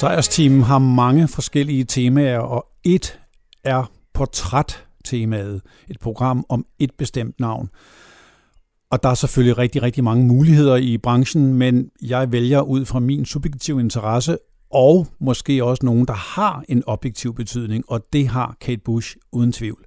Sejrsteamen har mange forskellige temaer, og et er portrættemaet. Et program om et bestemt navn. Og der er selvfølgelig rigtig, rigtig mange muligheder i branchen, men jeg vælger ud fra min subjektive interesse, og måske også nogen, der har en objektiv betydning, og det har Kate Bush uden tvivl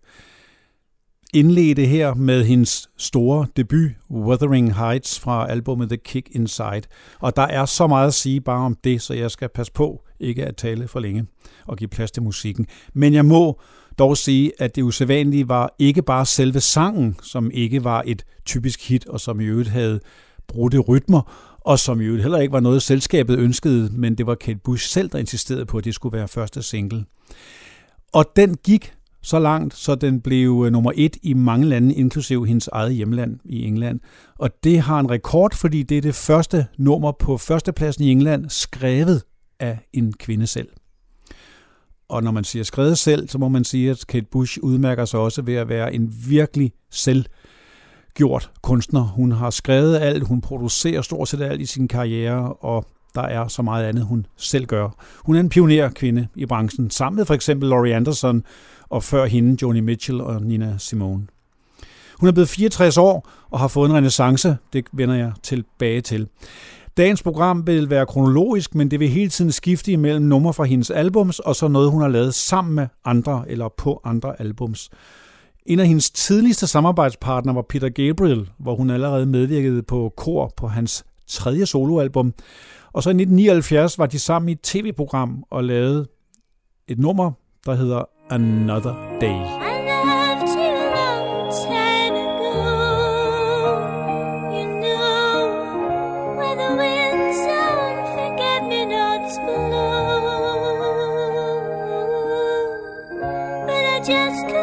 indledte her med hendes store debut, Wuthering Heights, fra albumet The Kick Inside. Og der er så meget at sige bare om det, så jeg skal passe på ikke at tale for længe og give plads til musikken. Men jeg må dog sige, at det usædvanlige var ikke bare selve sangen, som ikke var et typisk hit, og som i øvrigt havde brudte rytmer, og som i øvrigt heller ikke var noget, selskabet ønskede, men det var Kate Bush selv, der insisterede på, at det skulle være første single. Og den gik så langt, så den blev øh, nummer et i mange lande, inklusiv hendes eget hjemland i England. Og det har en rekord, fordi det er det første nummer på førstepladsen i England, skrevet af en kvinde selv. Og når man siger skrevet selv, så må man sige, at Kate Bush udmærker sig også ved at være en virkelig selvgjort kunstner. Hun har skrevet alt, hun producerer stort set alt i sin karriere, og der er så meget andet, hun selv gør. Hun er en pionerkvinde i branchen, sammen med for eksempel Laurie Anderson, og før hende Joni Mitchell og Nina Simone. Hun er blevet 64 år og har fået en renaissance. Det vender jeg tilbage til. Dagens program vil være kronologisk, men det vil hele tiden skifte imellem numre fra hendes albums og så noget, hun har lavet sammen med andre eller på andre albums. En af hendes tidligste samarbejdspartnere var Peter Gabriel, hvor hun allerede medvirkede på kor på hans tredje soloalbum. Og så i 1979 var de sammen i et tv-program og lavede et nummer, der hedder Another Day. just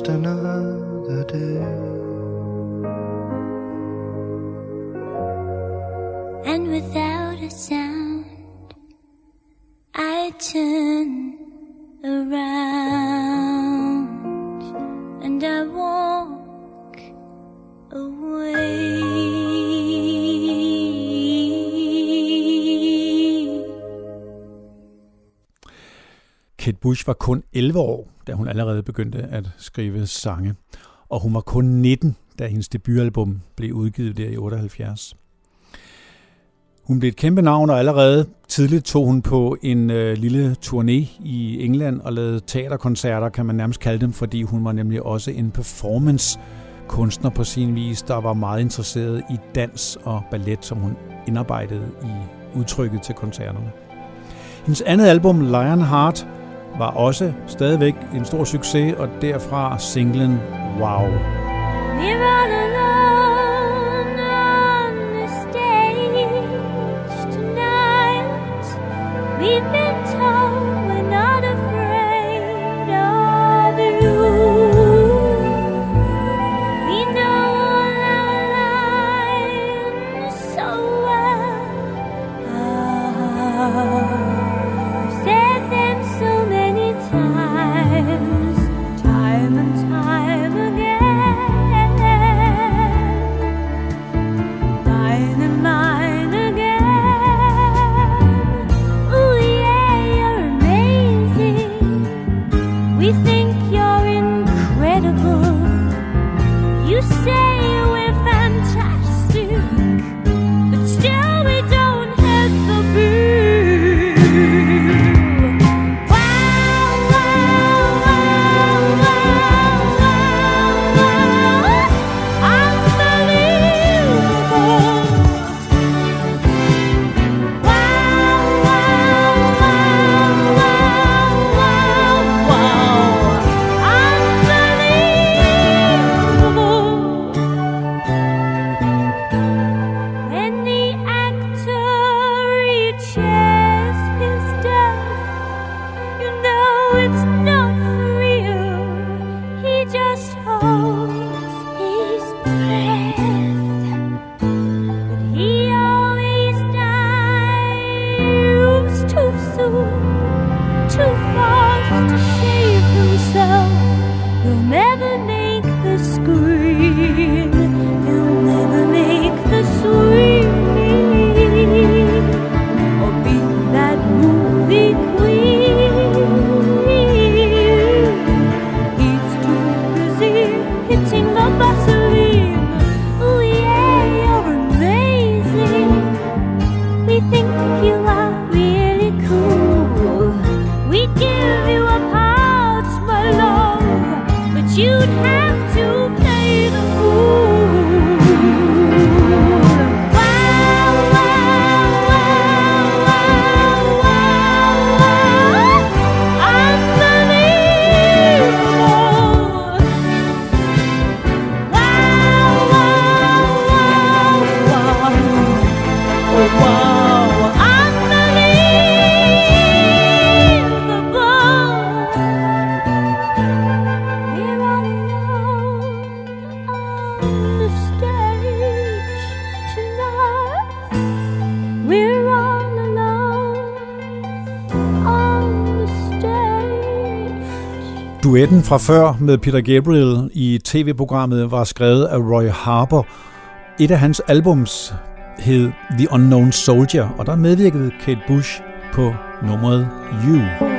just another day. And without a sound, I turn around and I walk away. Kate Bush var kun 11 år, da hun allerede begyndte at skrive sange, og hun var kun 19, da hendes debutalbum blev udgivet der i 78. Hun blev et kæmpe navn, og allerede tidligt tog hun på en øh, lille turné i England og lavede teaterkoncerter, kan man nærmest kalde dem, fordi hun var nemlig også en performance kunstner på sin vis, der var meget interesseret i dans og ballet, som hun indarbejdede i udtrykket til koncerterne. Hendes andet album, Lionheart, var også stadigvæk en stor succes, og derfra singlen Wow. We've been duetten fra før med Peter Gabriel i tv-programmet var skrevet af Roy Harper. Et af hans albums hed The Unknown Soldier, og der medvirkede Kate Bush på nummeret You.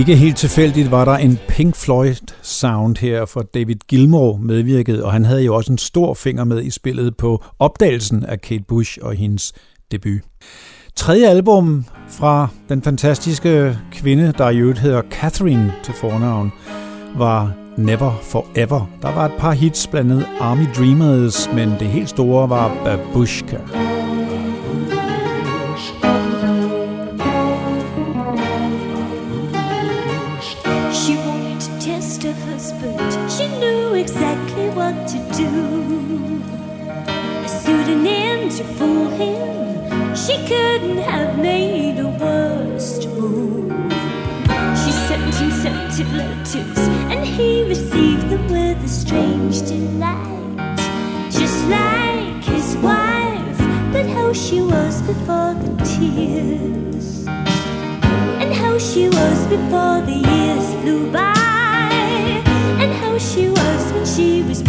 Ikke helt tilfældigt var der en Pink Floyd sound her, for David Gilmour medvirkede, og han havde jo også en stor finger med i spillet på opdagelsen af Kate Bush og hendes debut. Tredje album fra den fantastiske kvinde, der i øvrigt hedder Catherine til fornavn, var Never Forever. Der var et par hits, blandt andet Army Dreamers, men det helt store var Babushka. Before the years flew by, and how she was when she was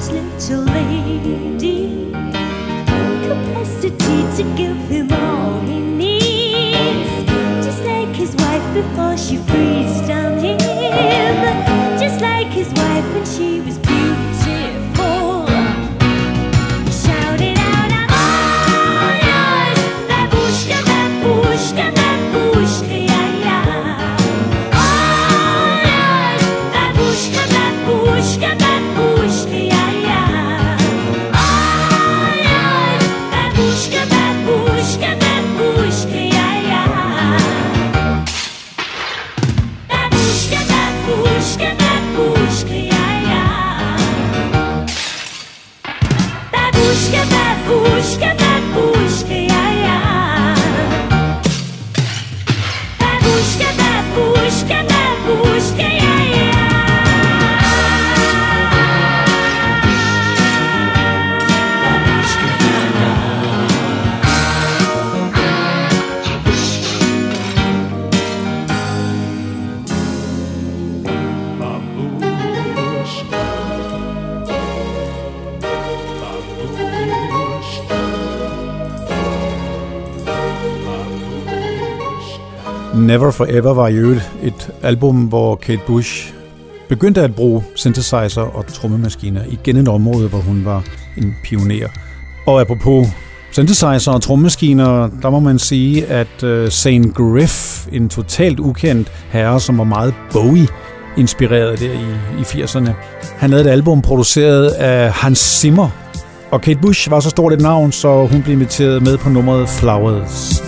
his little lady. Capacity to give him all he needs. Just like his wife before she freezed down him. Just like his wife when she was Never Forever var i øvrigt et album, hvor Kate Bush begyndte at bruge synthesizer og trommemaskiner. Igen et område, hvor hun var en pioner. Og apropos synthesizer og trommemaskiner, der må man sige, at øh, St. Griff, en totalt ukendt herre, som var meget Bowie-inspireret der i, i 80'erne, han havde et album produceret af Hans Zimmer. Og Kate Bush var så stort et navn, så hun blev inviteret med på nummeret Flowers.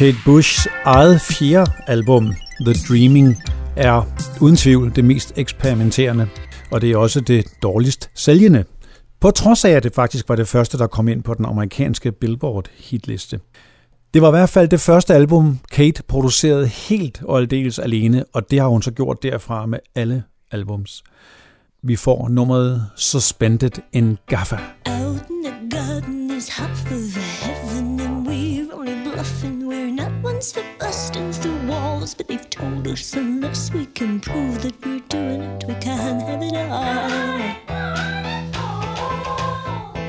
Kate Bushs eget fjerde album, The Dreaming, er uden tvivl det mest eksperimenterende, og det er også det dårligst sælgende. På trods af, at det faktisk var det første, der kom ind på den amerikanske Billboard-hitliste. Det var i hvert fald det første album, Kate producerede helt og aldeles alene, og det har hun så gjort derfra med alle albums. Vi får nummeret Suspended in Gaffa. Out in the garden is but they've told us unless we can prove that we're doing it, we can't have it all.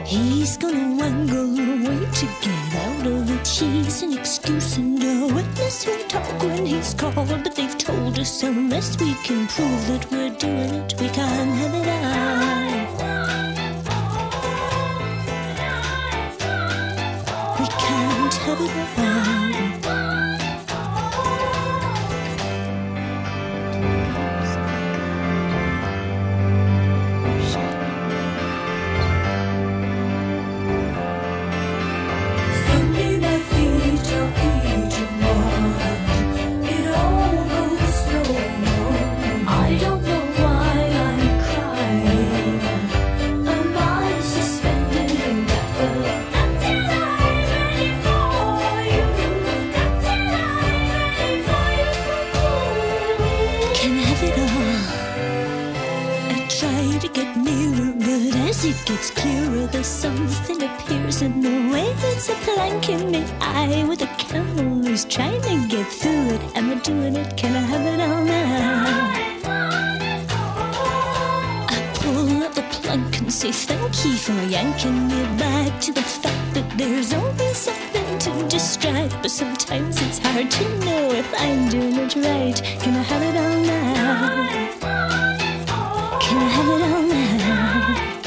He's gonna wangle away to get out of it. She's an excuse and a witness who'll talk when he's called. But they've told us unless we can prove that we're doing it, we can't have it all. We can't have it all. There's something appears in the way it's a plank in me eye with a camel who's trying to get through it. Am I doing it? Can I have it all now? I pull up the plank and say thank you for yanking me back to the fact that there's always something to distract. But sometimes it's hard to know if I'm doing it right. Can I have it all now? Can I have it all now?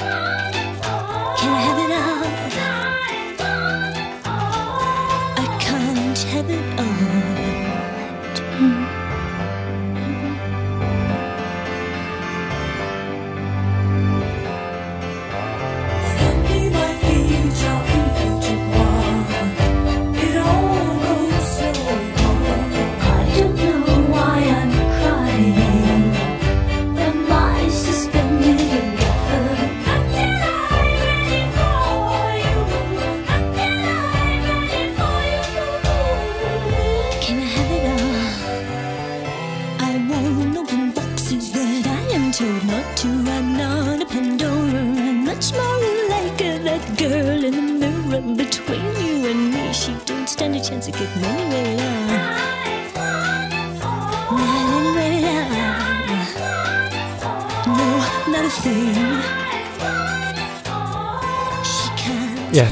Can't have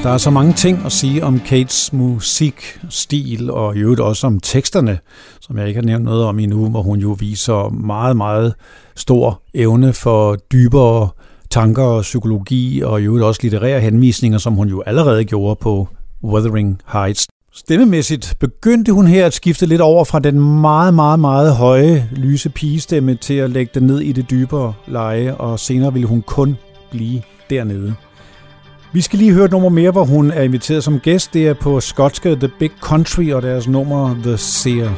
der er så mange ting at sige om Kates musik, stil og i øvrigt også om teksterne, som jeg ikke har nævnt noget om endnu, hvor hun jo viser meget, meget stor evne for dybere tanker og psykologi og i øvrigt også litterære henvisninger, som hun jo allerede gjorde på Wuthering Heights. Stemmemæssigt begyndte hun her at skifte lidt over fra den meget, meget, meget høje, lyse pigestemme til at lægge den ned i det dybere leje, og senere ville hun kun blive dernede. Vi skal lige høre et nummer mere, hvor hun er inviteret som gæst. Det er på skotske The Big Country og deres nummer The Seer.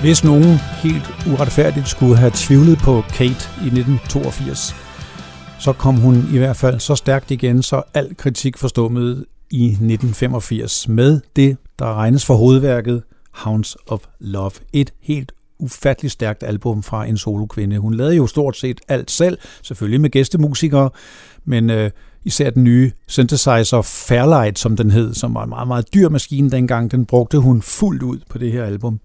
Hvis nogen helt uretfærdigt skulle have tvivlet på Kate i 1982, så kom hun i hvert fald så stærkt igen, så al kritik forstummede i 1985 med det, der regnes for hovedværket Hounds of Love. Et helt ufatteligt stærkt album fra en solokvinde. Hun lavede jo stort set alt selv, selvfølgelig med gæstemusikere, men øh, især den nye synthesizer Fairlight, som den hed, som var en meget, meget dyr maskine dengang, den brugte hun fuldt ud på det her album.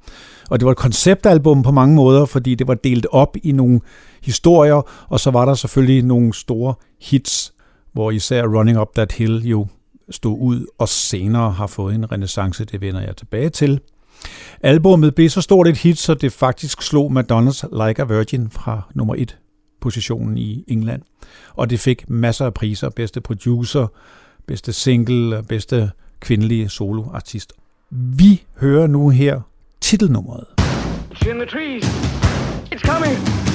Og det var et konceptalbum på mange måder, fordi det var delt op i nogle historier, og så var der selvfølgelig nogle store hits, hvor især Running Up That Hill jo stod ud, og senere har fået en renaissance, det vender jeg tilbage til. Albummet blev så stort et hit, så det faktisk slog Madonnas Like a Virgin fra nummer 1 positionen i England. Og det fik masser af priser. Bedste producer, bedste single, bedste kvindelige soloartist. Vi hører nu her titelnummeret. It's in the trees. It's coming.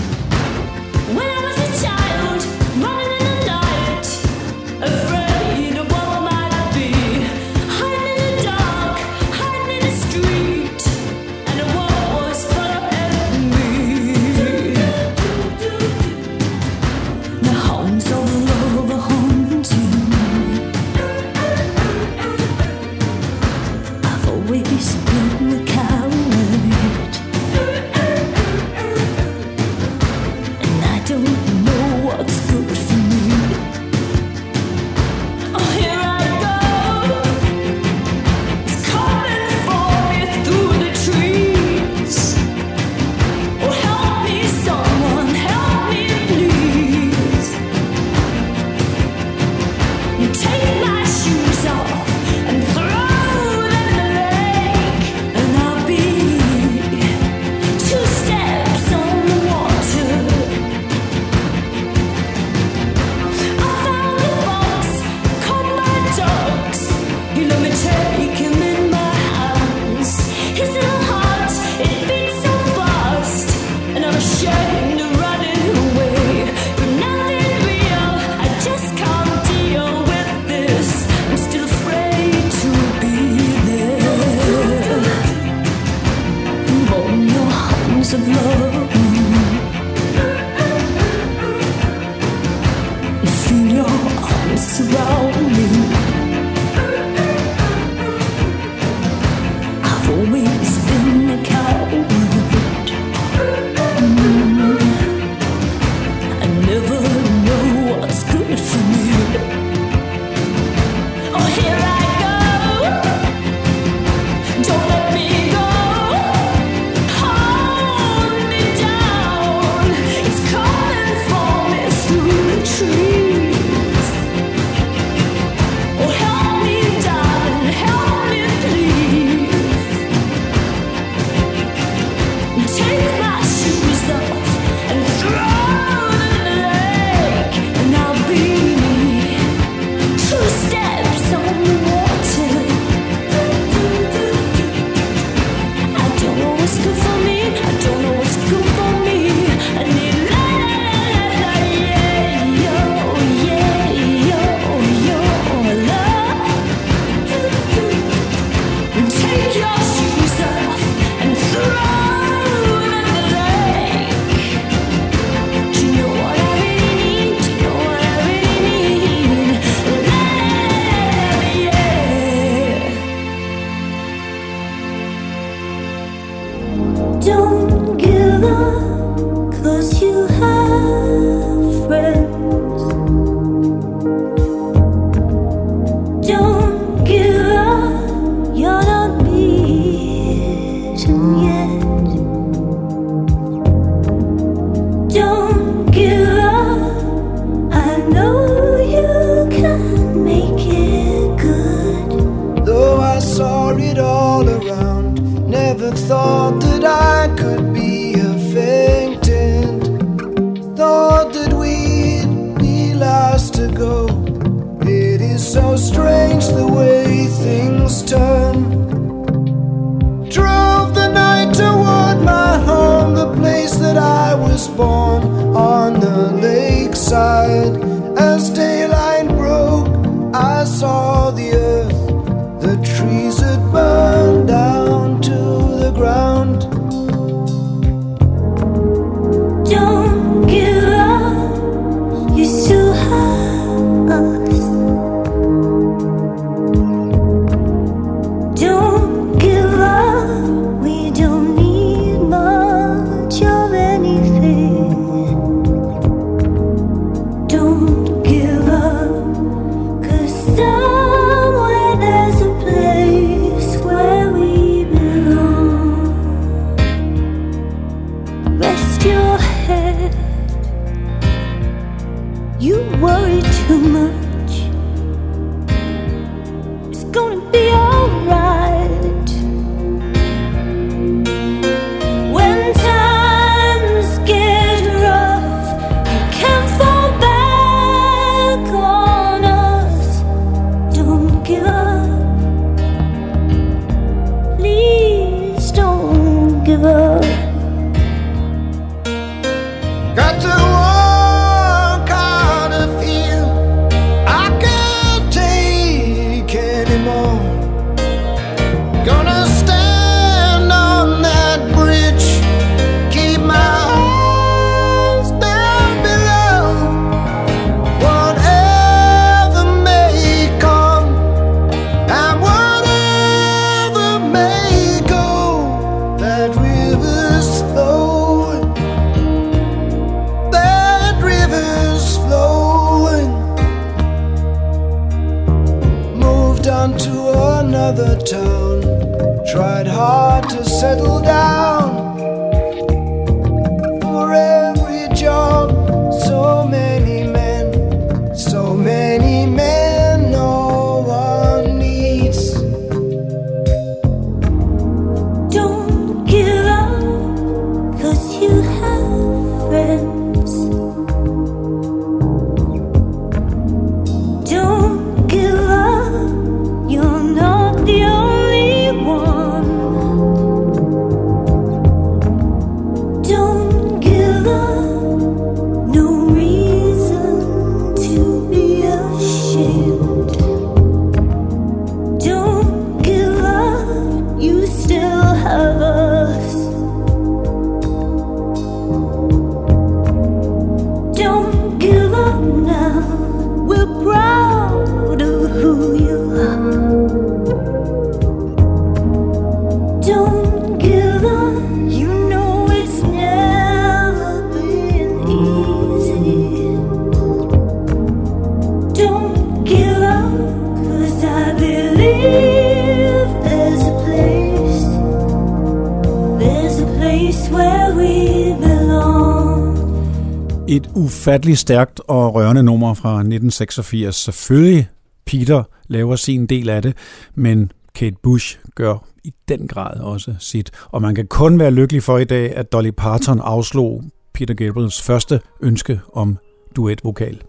Et ufatteligt stærkt og rørende nummer fra 1986. Selvfølgelig Peter laver sin del af det, men Kate Bush gør i den grad også sit. Og man kan kun være lykkelig for i dag, at Dolly Parton afslog Peter Gabriels første ønske om duetvokal.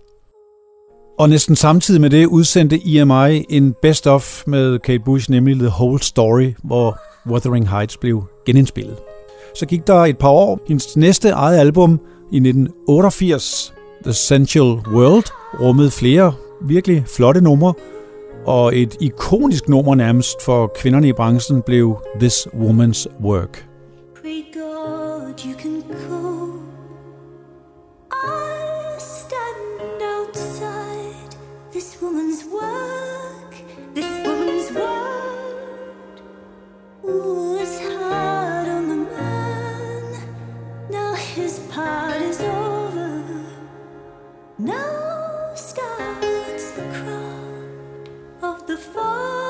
Og næsten samtidig med det udsendte EMI en best-of med Kate Bush, nemlig The Whole Story, hvor Wuthering Heights blev genindspillet. Så gik der et par år. Hendes næste eget album i 1988, The Sensual World, rummede flere virkelig flotte numre, og et ikonisk nummer nærmest for kvinderne i branchen blev This Woman's Work. Pray God the father.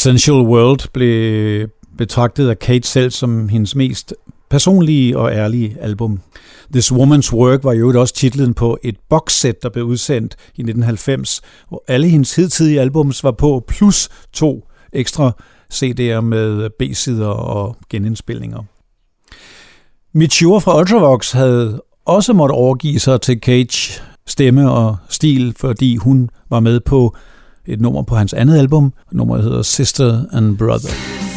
Essential World blev betragtet af Kate selv som hendes mest personlige og ærlige album. This Woman's Work var jo også titlen på et boxset, der blev udsendt i 1990, hvor alle hendes hidtidige albums var på, plus to ekstra CD'er med B-sider og genindspilninger. Mitch fra Ultravox havde også måtte overgive sig til Cage stemme og stil, fordi hun var med på et nummer på hans andet album. Nummeret hedder Sister and Brother.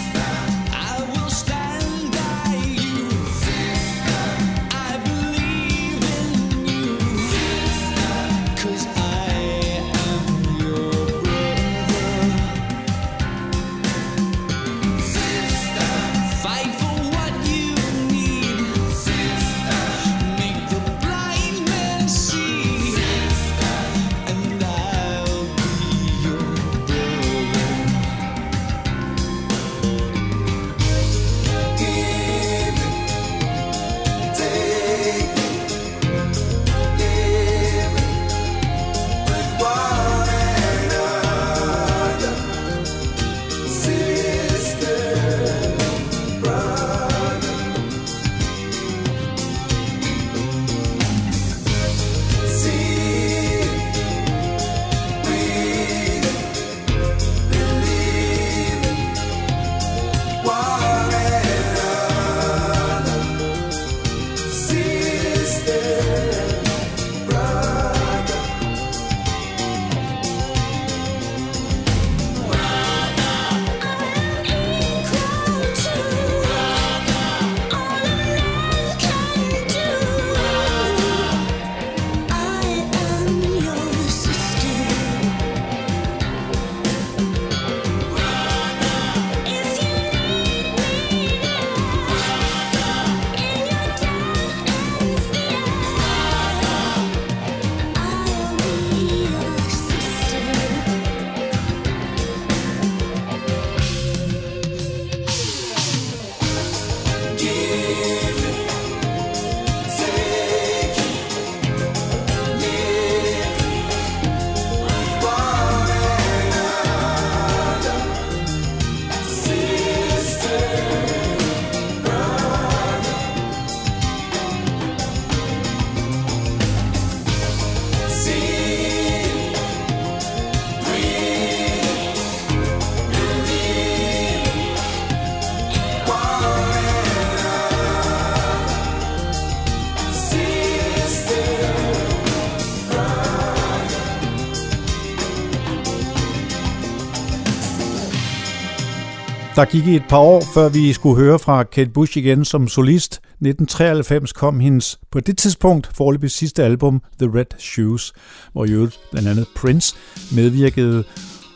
Der gik et par år, før vi skulle høre fra Kate Bush igen som solist. 1993 kom hendes på det tidspunkt foreløbig sidste album, The Red Shoes, hvor jo blandt andet Prince medvirkede.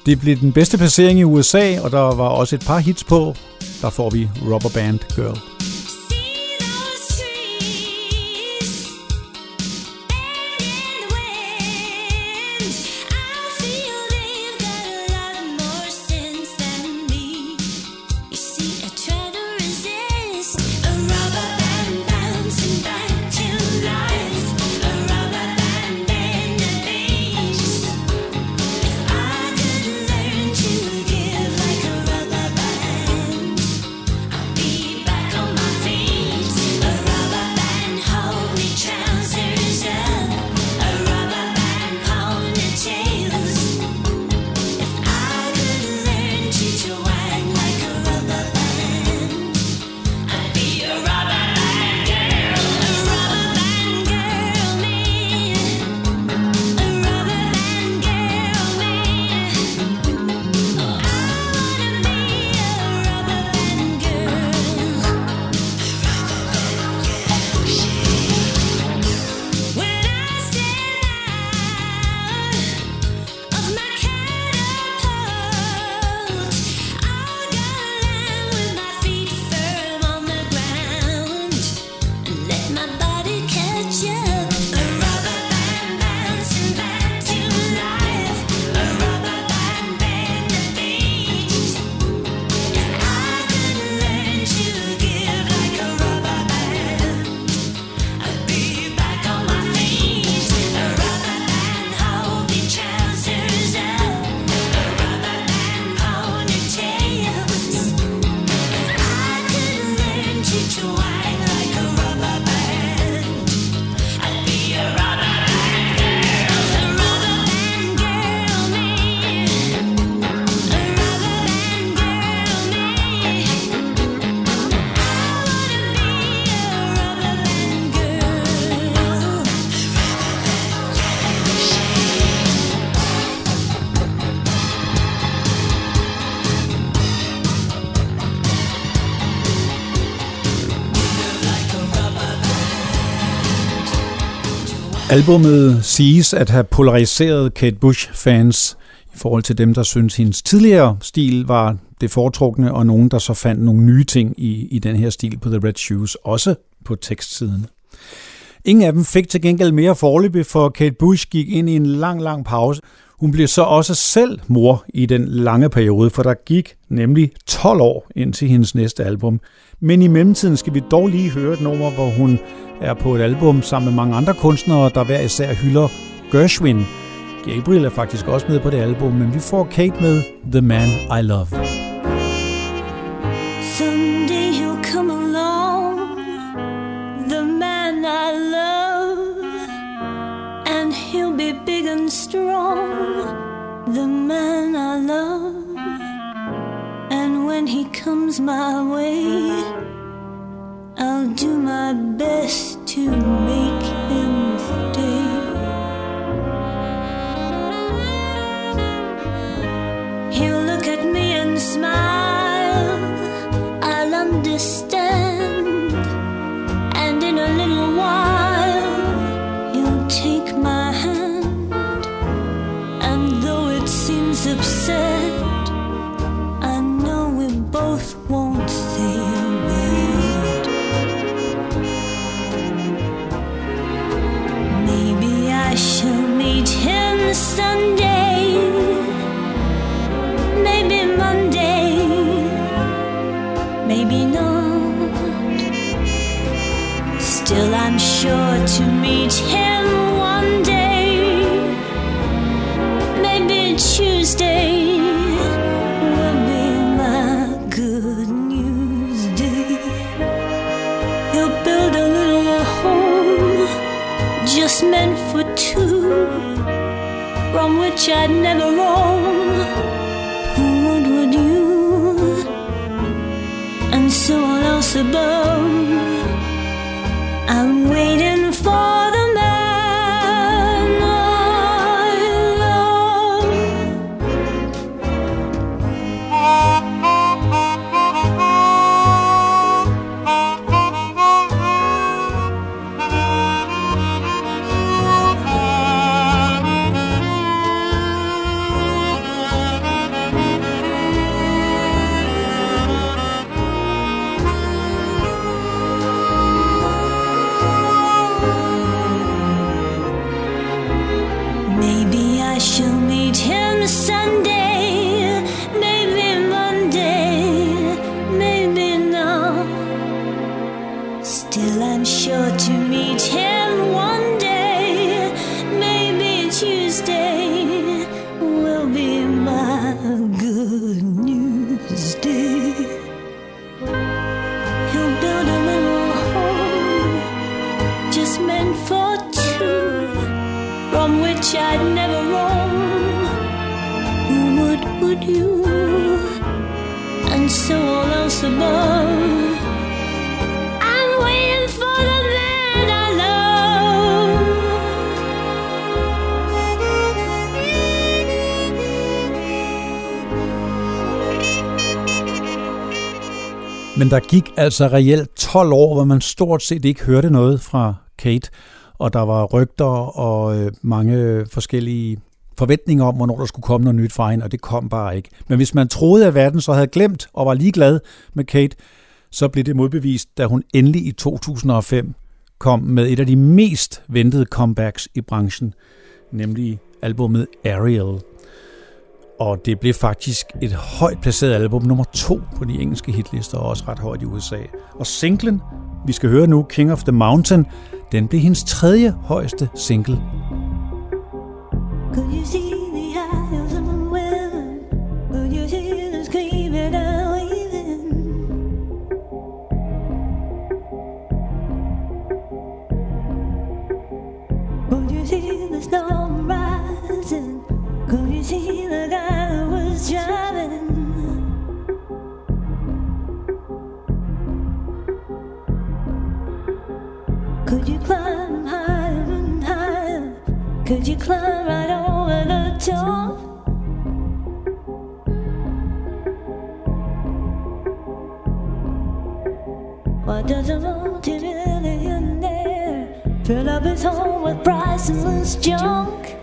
Det blev den bedste placering i USA, og der var også et par hits på. Der får vi Rubber Band Girl. Albummet siges at have polariseret Kate Bush-fans i forhold til dem, der synes hendes tidligere stil var det foretrukne, og nogen, der så fandt nogle nye ting i, i den her stil på The Red Shoes, også på tekstsiden. Ingen af dem fik til gengæld mere forløbig, for Kate Bush gik ind i en lang, lang pause. Hun blev så også selv mor i den lange periode, for der gik nemlig 12 år indtil hendes næste album. Men i mellemtiden skal vi dog lige høre et nummer, hvor hun er på et album sammen med mange andre kunstnere, der hver især hylder Gershwin. Gabriel er faktisk også med på det album, men vi får Kate med The Man I Love. Someday he'll come along, the man I love, and he'll be big and strong, the man I love. And when he comes my way, I'll do my best to make him stay. He'll look at me and smile. Men der gik altså reelt 12 år, hvor man stort set ikke hørte noget fra Kate, og der var rygter og øh, mange forskellige forventninger om, hvornår der skulle komme noget nyt fra hende, og det kom bare ikke. Men hvis man troede, at verden så havde glemt og var ligeglad med Kate, så blev det modbevist, da hun endelig i 2005 kom med et af de mest ventede comebacks i branchen, nemlig albumet Ariel. Og det blev faktisk et højt placeret album, nummer to på de engelske hitlister, og også ret højt i USA. Og singlen, vi skal høre nu, King of the Mountain, den blev hendes tredje højeste single. Could you see the eyes of the women? Could you see them screaming and weaving? Could you see the storm see the guy who was driving? Could you climb higher and higher? Could you climb right over the top? Why does a multi-millionaire fill up his home with priceless junk?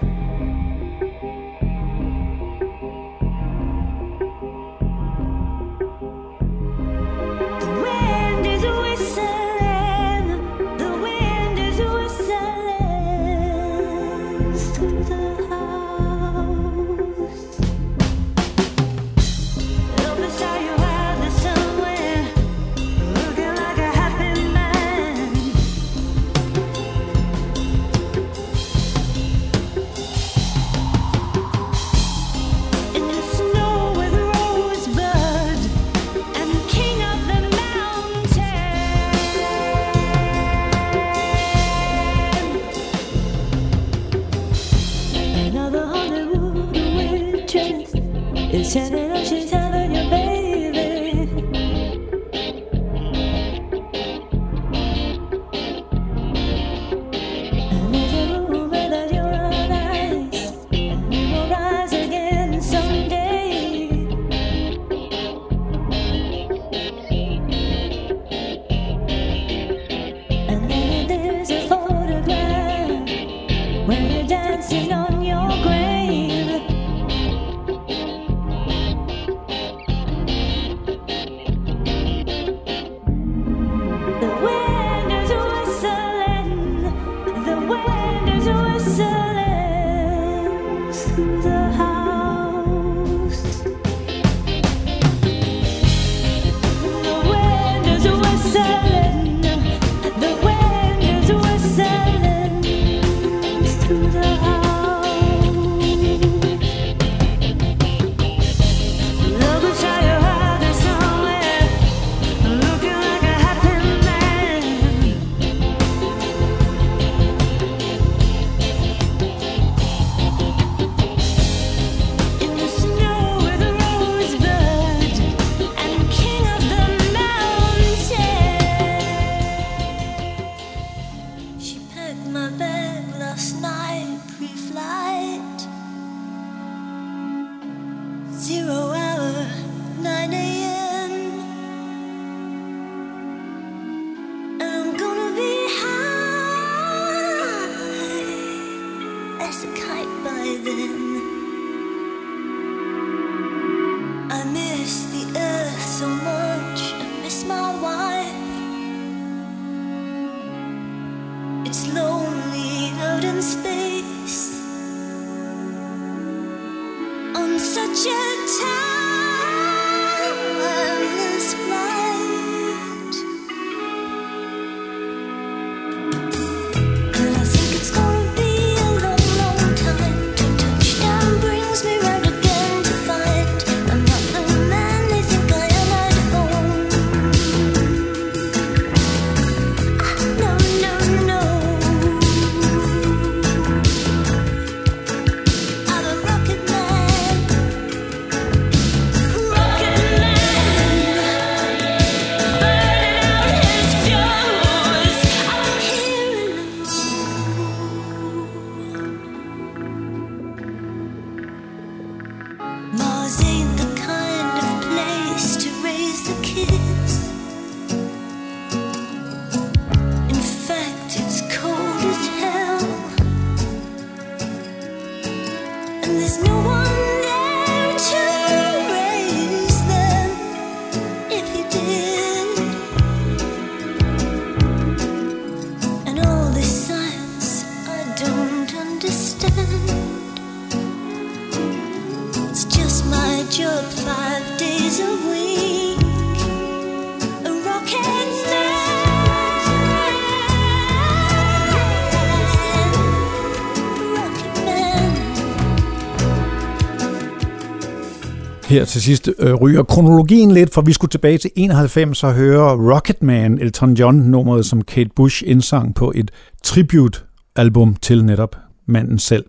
Her til sidst øh, ryger kronologien lidt, for vi skulle tilbage til 91 og høre Rocketman, Elton John-nummeret, som Kate Bush indsang på et tribute-album til netop manden selv.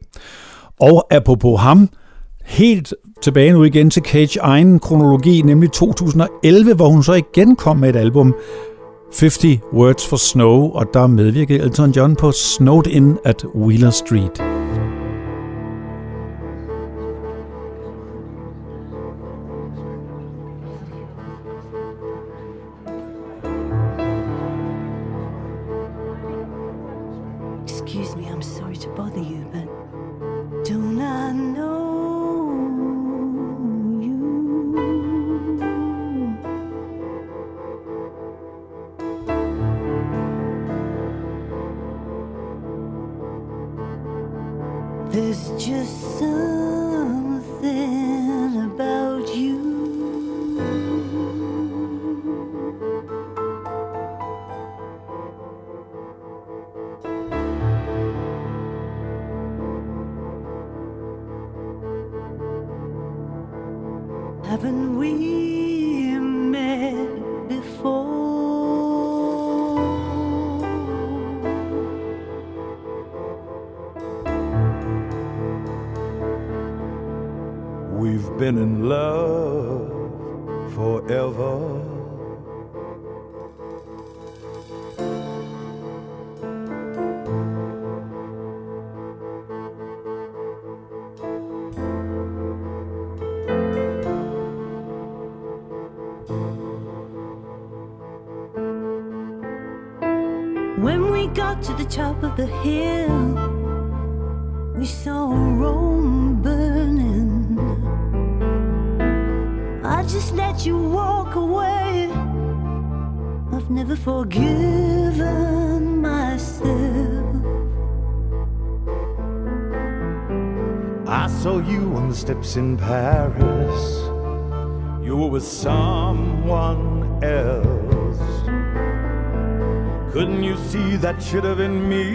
Og apropos ham, helt tilbage nu igen til Cage egen kronologi, nemlig 2011, hvor hun så igen kom med et album, 50 Words for Snow, og der medvirkede Elton John på Snowed In at Wheeler Street. Haven't we the top of the hill, we saw Rome burning. I just let you walk away. I've never forgiven myself. I saw you on the steps in Paris. You were with someone else. Couldn't you see that should have been me?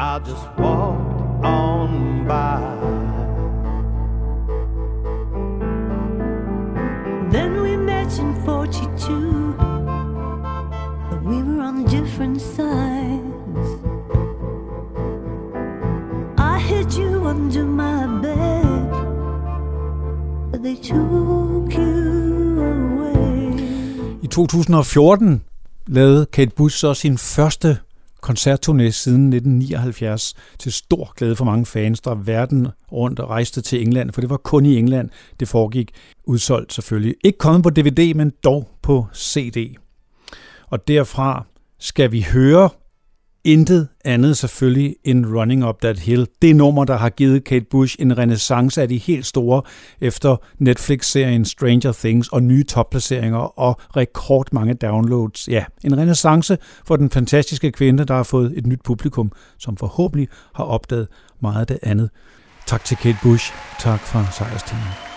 I just walked on by. Then we met in 42, but we were on different sides. I hid you under my bed, but they took you away. I 2014 lavede Kate Bush så sin første koncertturné siden 1979 til stor glæde for mange fans, der verden rundt og rejste til England, for det var kun i England, det foregik udsolgt selvfølgelig. Ikke kommet på DVD, men dog på CD. Og derfra skal vi høre intet andet selvfølgelig end Running Up That Hill. Det nummer, der har givet Kate Bush en renaissance af de helt store efter Netflix-serien Stranger Things og nye topplaceringer og rekordmange downloads. Ja, en renaissance for den fantastiske kvinde, der har fået et nyt publikum, som forhåbentlig har opdaget meget af det andet. Tak til Kate Bush. Tak fra Sejrsteamen.